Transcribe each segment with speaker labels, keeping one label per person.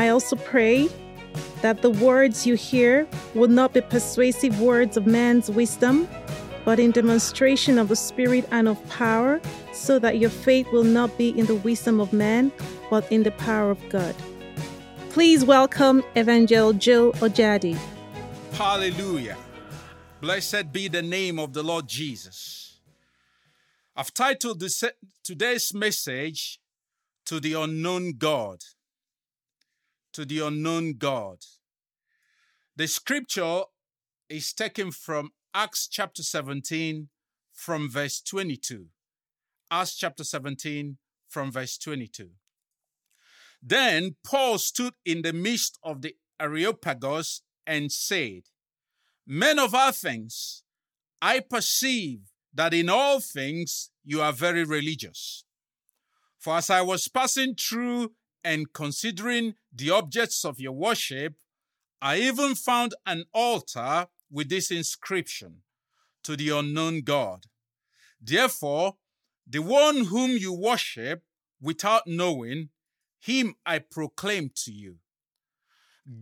Speaker 1: I also pray that the words you hear will not be persuasive words of man's wisdom, but in demonstration of the Spirit and of power, so that your faith will not be in the wisdom of man, but in the power of God. Please welcome Evangel Jill Ojadi.
Speaker 2: Hallelujah. Blessed be the name of the Lord Jesus. I've titled this, today's message to the unknown God. To the unknown God. The scripture is taken from Acts chapter 17 from verse 22. Acts chapter 17 from verse 22. Then Paul stood in the midst of the Areopagus and said, Men of Athens, I perceive that in all things you are very religious. For as I was passing through and considering the objects of your worship, I even found an altar with this inscription to the unknown God. Therefore, the one whom you worship without knowing, him I proclaim to you.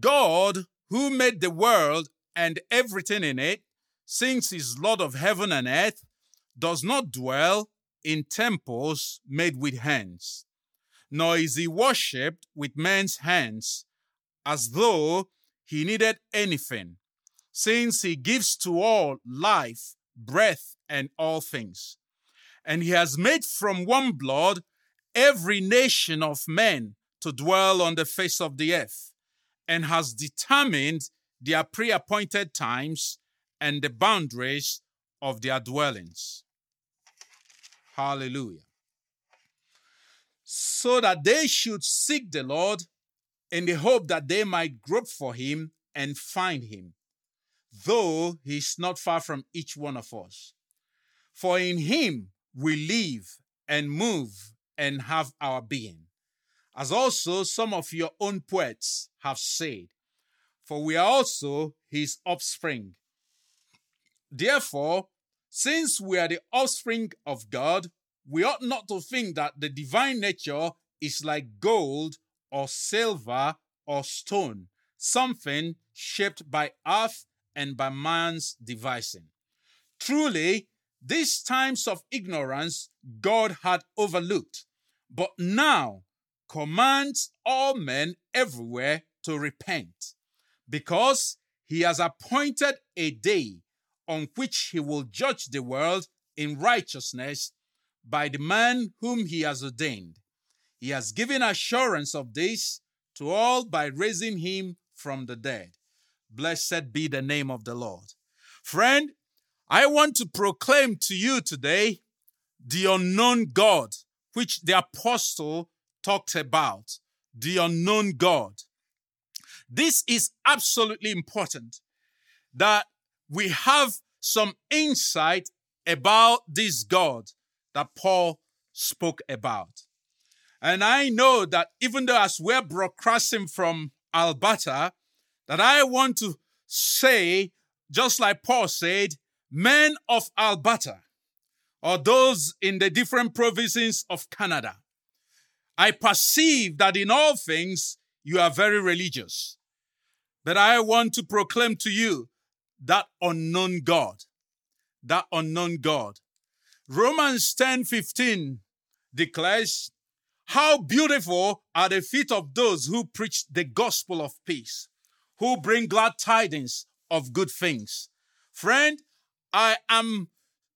Speaker 2: God, who made the world and everything in it, since is Lord of heaven and earth, does not dwell in temples made with hands, nor is he worshipped with men's hands, as though he needed anything, since he gives to all life, breath, and all things. And he has made from one blood every nation of men to dwell on the face of the earth, and has determined their pre appointed times and the boundaries of their dwellings. Hallelujah. So that they should seek the Lord in the hope that they might grope for him and find him, though he is not far from each one of us. For in him we live and move and have our being, as also some of your own poets have said, for we are also his offspring. Therefore, since we are the offspring of God, we ought not to think that the divine nature is like gold or silver or stone, something shaped by earth and by man's devising. Truly, these times of ignorance God had overlooked, but now commands all men everywhere to repent, because he has appointed a day on which he will judge the world in righteousness by the man whom he has ordained. He has given assurance of this to all by raising him from the dead. Blessed be the name of the Lord. Friend, I want to proclaim to you today the unknown God, which the apostle talked about. The unknown God. This is absolutely important that we have some insight about this God that Paul spoke about. And I know that even though as we're broadcasting from Alberta, that I want to say, just like Paul said, men of Alberta, or those in the different provinces of Canada, I perceive that in all things you are very religious. But I want to proclaim to you that unknown God, that unknown God. Romans 10 15 declares, How beautiful are the feet of those who preach the gospel of peace, who bring glad tidings of good things. Friend, I am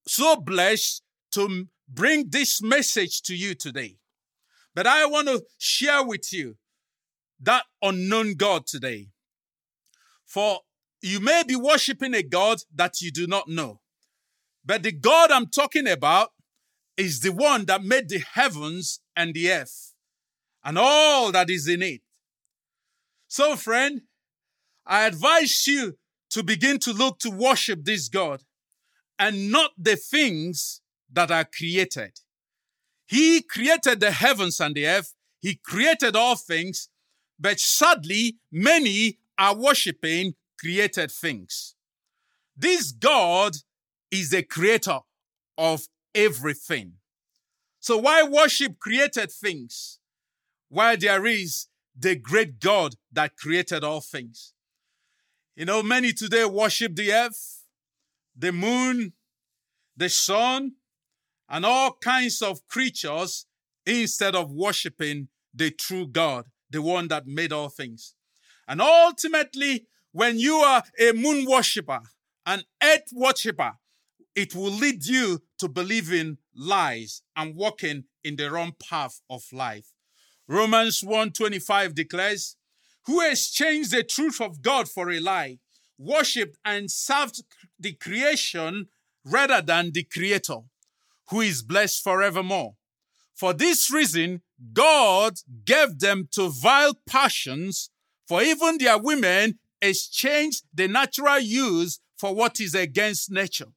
Speaker 2: so blessed to bring this message to you today. But I want to share with you that unknown God today. For you may be worshiping a God that you do not know. But the God I'm talking about is the one that made the heavens and the earth and all that is in it. So, friend, I advise you to begin to look to worship this God and not the things that are created. He created the heavens and the earth. He created all things, but sadly, many are worshiping created things. This God is the creator of everything. So why worship created things while there is the great God that created all things? You know, many today worship the earth, the moon, the sun, and all kinds of creatures instead of worshiping the true God, the one that made all things. And ultimately, when you are a moon worshiper, an earth worshiper, it will lead you to believing lies and walking in the wrong path of life. Romans 1:25 declares, who exchanged the truth of God for a lie, worshipped and served the creation rather than the creator, who is blessed forevermore. For this reason, God gave them to vile passions, for even their women exchanged the natural use for what is against nature.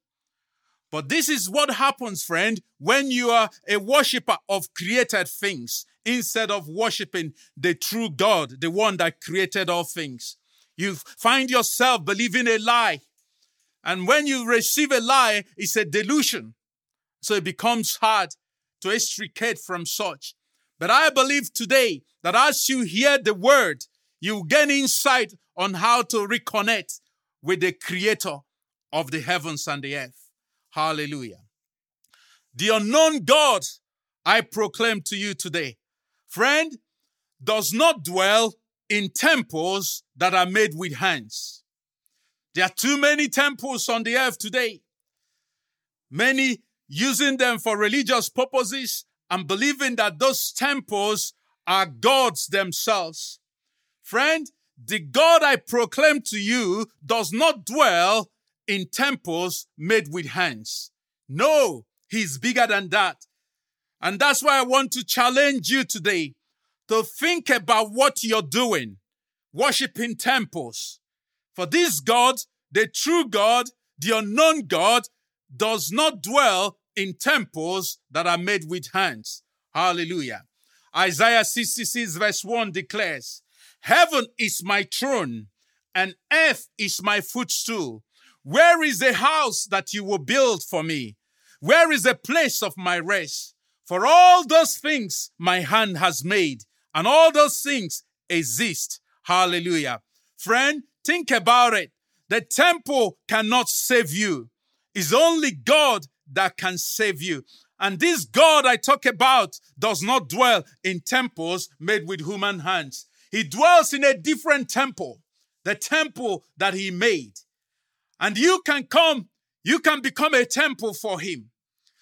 Speaker 2: But this is what happens, friend, when you are a worshiper of created things instead of worshiping the true God, the one that created all things. You find yourself believing a lie. And when you receive a lie, it's a delusion. So it becomes hard to extricate from such. But I believe today that as you hear the word, you gain insight on how to reconnect with the creator of the heavens and the earth. Hallelujah. The unknown God I proclaim to you today, friend, does not dwell in temples that are made with hands. There are too many temples on the earth today. Many using them for religious purposes and believing that those temples are gods themselves. Friend, the God I proclaim to you does not dwell in temples made with hands. No, he's bigger than that. And that's why I want to challenge you today to think about what you're doing, worshiping temples. For this God, the true God, the unknown God, does not dwell in temples that are made with hands. Hallelujah. Isaiah 66 verse 1 declares, Heaven is my throne and earth is my footstool. Where is the house that you will build for me? Where is the place of my rest? For all those things my hand has made, and all those things exist. Hallelujah. Friend, think about it. The temple cannot save you. It's only God that can save you. And this God I talk about does not dwell in temples made with human hands. He dwells in a different temple, the temple that he made. And you can come, you can become a temple for him.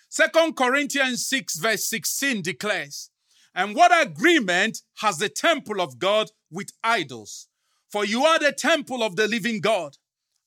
Speaker 2: Second Corinthians 6 verse 16 declares, and what agreement has the temple of God with idols? For you are the temple of the living God.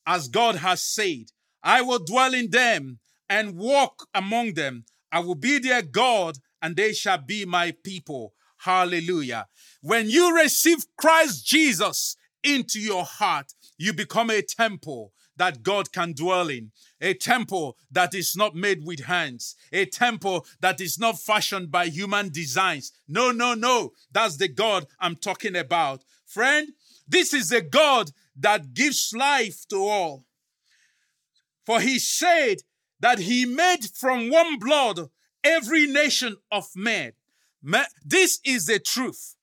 Speaker 2: As God has said, I will dwell in them and walk among them. I will be their God and they shall be my people. Hallelujah. When you receive Christ Jesus into your heart, you become a temple that God can dwell in, a temple that is not made with hands, a temple that is not fashioned by human designs. No, no, no. That's the God I'm talking about. Friend, this is a God that gives life to all. For he said that he made from one blood every nation of men. This is the truth.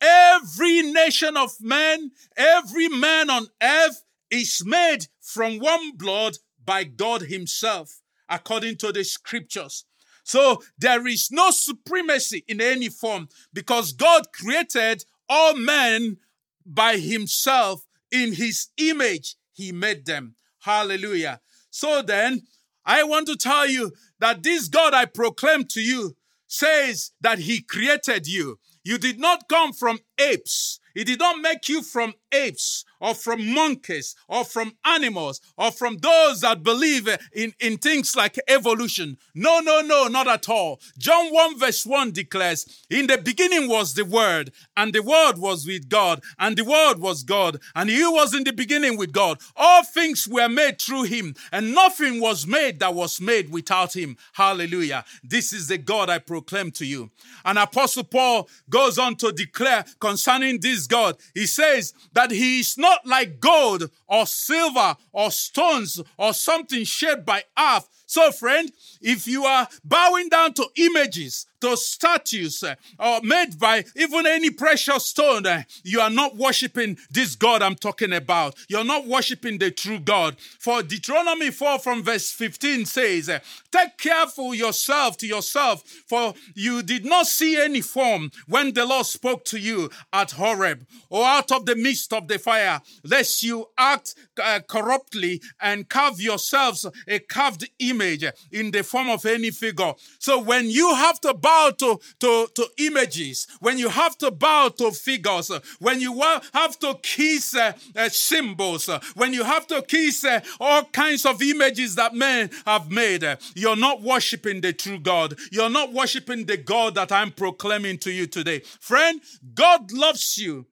Speaker 2: Every nation of men, every man on earth is made from one blood by God Himself, according to the scriptures. So there is no supremacy in any form because God created all men by Himself in His image. He made them. Hallelujah. So then, I want to tell you that this God I proclaim to you says that He created you. You did not come from apes. He did not make you from apes or from monkeys or from animals or from those that believe in, in things like evolution. No, no, no, not at all. John 1 verse 1 declares, In the beginning was the Word, and the Word was with God, and the Word was God, and He was in the beginning with God. All things were made through Him, and nothing was made that was made without Him. Hallelujah. This is the God I proclaim to you. And Apostle Paul goes on to declare concerning this God, he says that He is not like gold or silver or stones or something shaped by earth. So, friend, if you are bowing down to images, to statues, uh, or made by even any precious stone, uh, you are not worshiping this God I'm talking about. You're not worshiping the true God. For Deuteronomy 4 from verse 15 says, uh, Take careful yourself to yourself, for you did not see any form when the Lord spoke to you at Horeb or out of the midst of the fire, lest you act corruptly and carve yourselves a carved image in the form of any figure. So when you have to bow to, to, to images, when you have to bow to figures, when you have to kiss uh, uh, symbols, uh, when you have to kiss uh, all kinds of images that men have made, uh, you're not worshiping the true God. You're not worshiping the God that I'm proclaiming to you today. Friend, God loves you.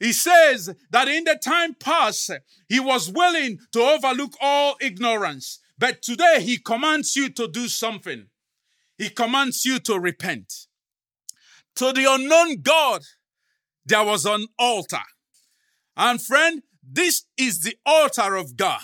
Speaker 2: He says that in the time past, he was willing to overlook all ignorance. But today, he commands you to do something. He commands you to repent. To the unknown God, there was an altar. And friend, this is the altar of God.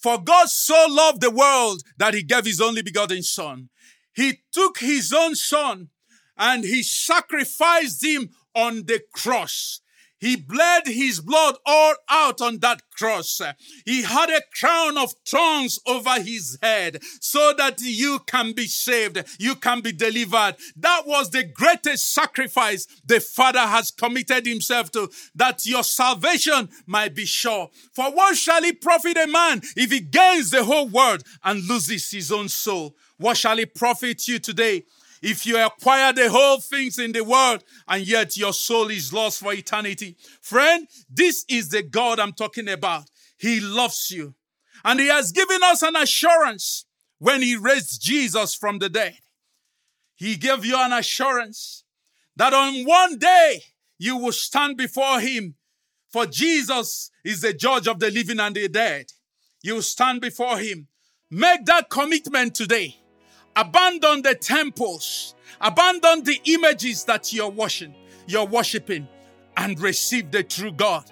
Speaker 2: For God so loved the world that he gave his only begotten son. He took his own son and he sacrificed him on the cross. He bled his blood all out on that cross. He had a crown of thorns over his head so that you can be saved, you can be delivered. That was the greatest sacrifice the Father has committed himself to, that your salvation might be sure. For what shall it profit a man if he gains the whole world and loses his own soul? What shall it profit you today? If you acquire the whole things in the world and yet your soul is lost for eternity. Friend, this is the God I'm talking about. He loves you. And he has given us an assurance when he raised Jesus from the dead. He gave you an assurance that on one day you will stand before him. For Jesus is the judge of the living and the dead. You stand before him. Make that commitment today Abandon the temples. Abandon the images that you're washing, you're worshiping, and receive the true God.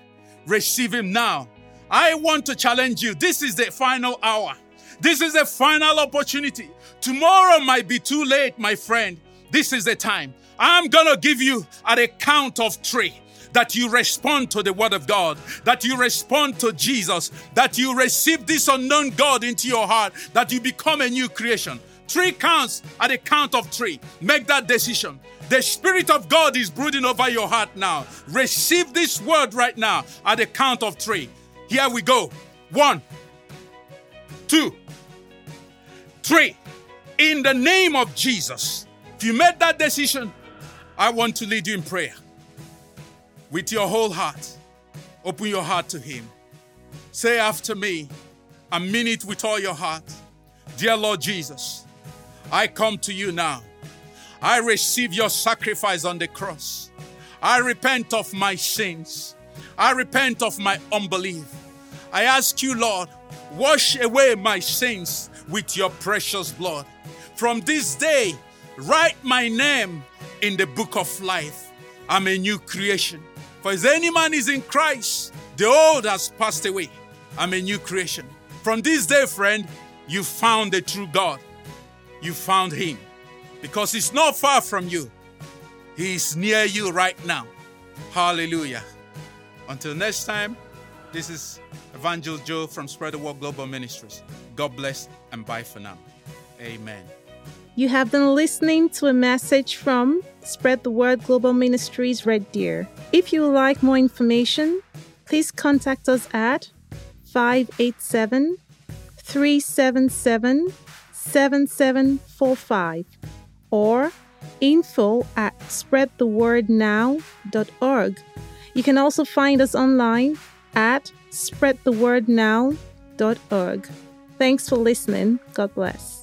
Speaker 2: Receive Him now. I want to challenge you. This is the final hour. This is the final opportunity. Tomorrow might be too late, my friend. This is the time. I'm gonna give you a count of three that you respond to the Word of God, that you respond to Jesus, that you receive this unknown God into your heart, that you become a new creation. Three counts at the count of three. Make that decision. The Spirit of God is brooding over your heart now. Receive this word right now at the count of three. Here we go. One, two, three. In the name of Jesus. If you made that decision, I want to lead you in prayer. With your whole heart, open your heart to Him. Say after me, and mean it with all your heart. Dear Lord Jesus, I come to you now. I receive your sacrifice on the cross. I repent of my sins. I repent of my unbelief. I ask you, Lord, wash away my sins with your precious blood. From this day, write my name in the book of life. I'm a new creation. For as any man is in Christ, the old has passed away. I'm a new creation. From this day, friend, you found the true God you found him because he's not far from you. He's near you right now. Hallelujah. Until next time, this is Evangel Joe from Spread the Word Global Ministries. God bless and bye for now. Amen.
Speaker 1: You have been listening to a message from Spread the Word Global Ministries Red Deer. If you would like more information, please contact us at 587 377 7745 or info at spreadthewordnow.org. You can also find us online at spreadthewordnow.org. Thanks for listening. God bless.